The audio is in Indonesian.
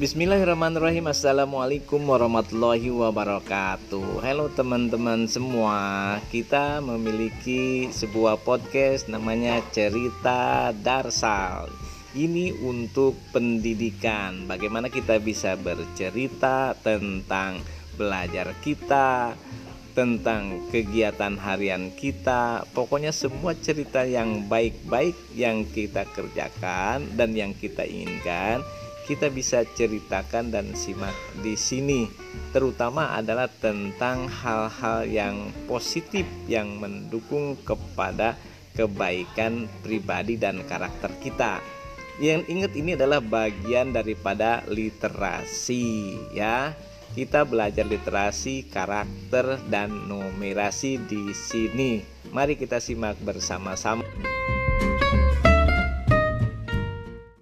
Bismillahirrahmanirrahim. Assalamualaikum warahmatullahi wabarakatuh. Halo teman-teman semua. Kita memiliki sebuah podcast namanya Cerita Darsal. Ini untuk pendidikan. Bagaimana kita bisa bercerita tentang belajar kita Tentang kegiatan harian kita. Pokoknya semua cerita yang baik-baik yang kita kerjakan dan yang kita inginkan kita bisa ceritakan dan simak di sini terutama adalah tentang hal-hal yang positif yang mendukung kepada kebaikan pribadi dan karakter kita. Yang ingat ini adalah bagian daripada literasi ya. Kita belajar literasi, karakter dan numerasi di sini. Mari kita simak bersama-sama.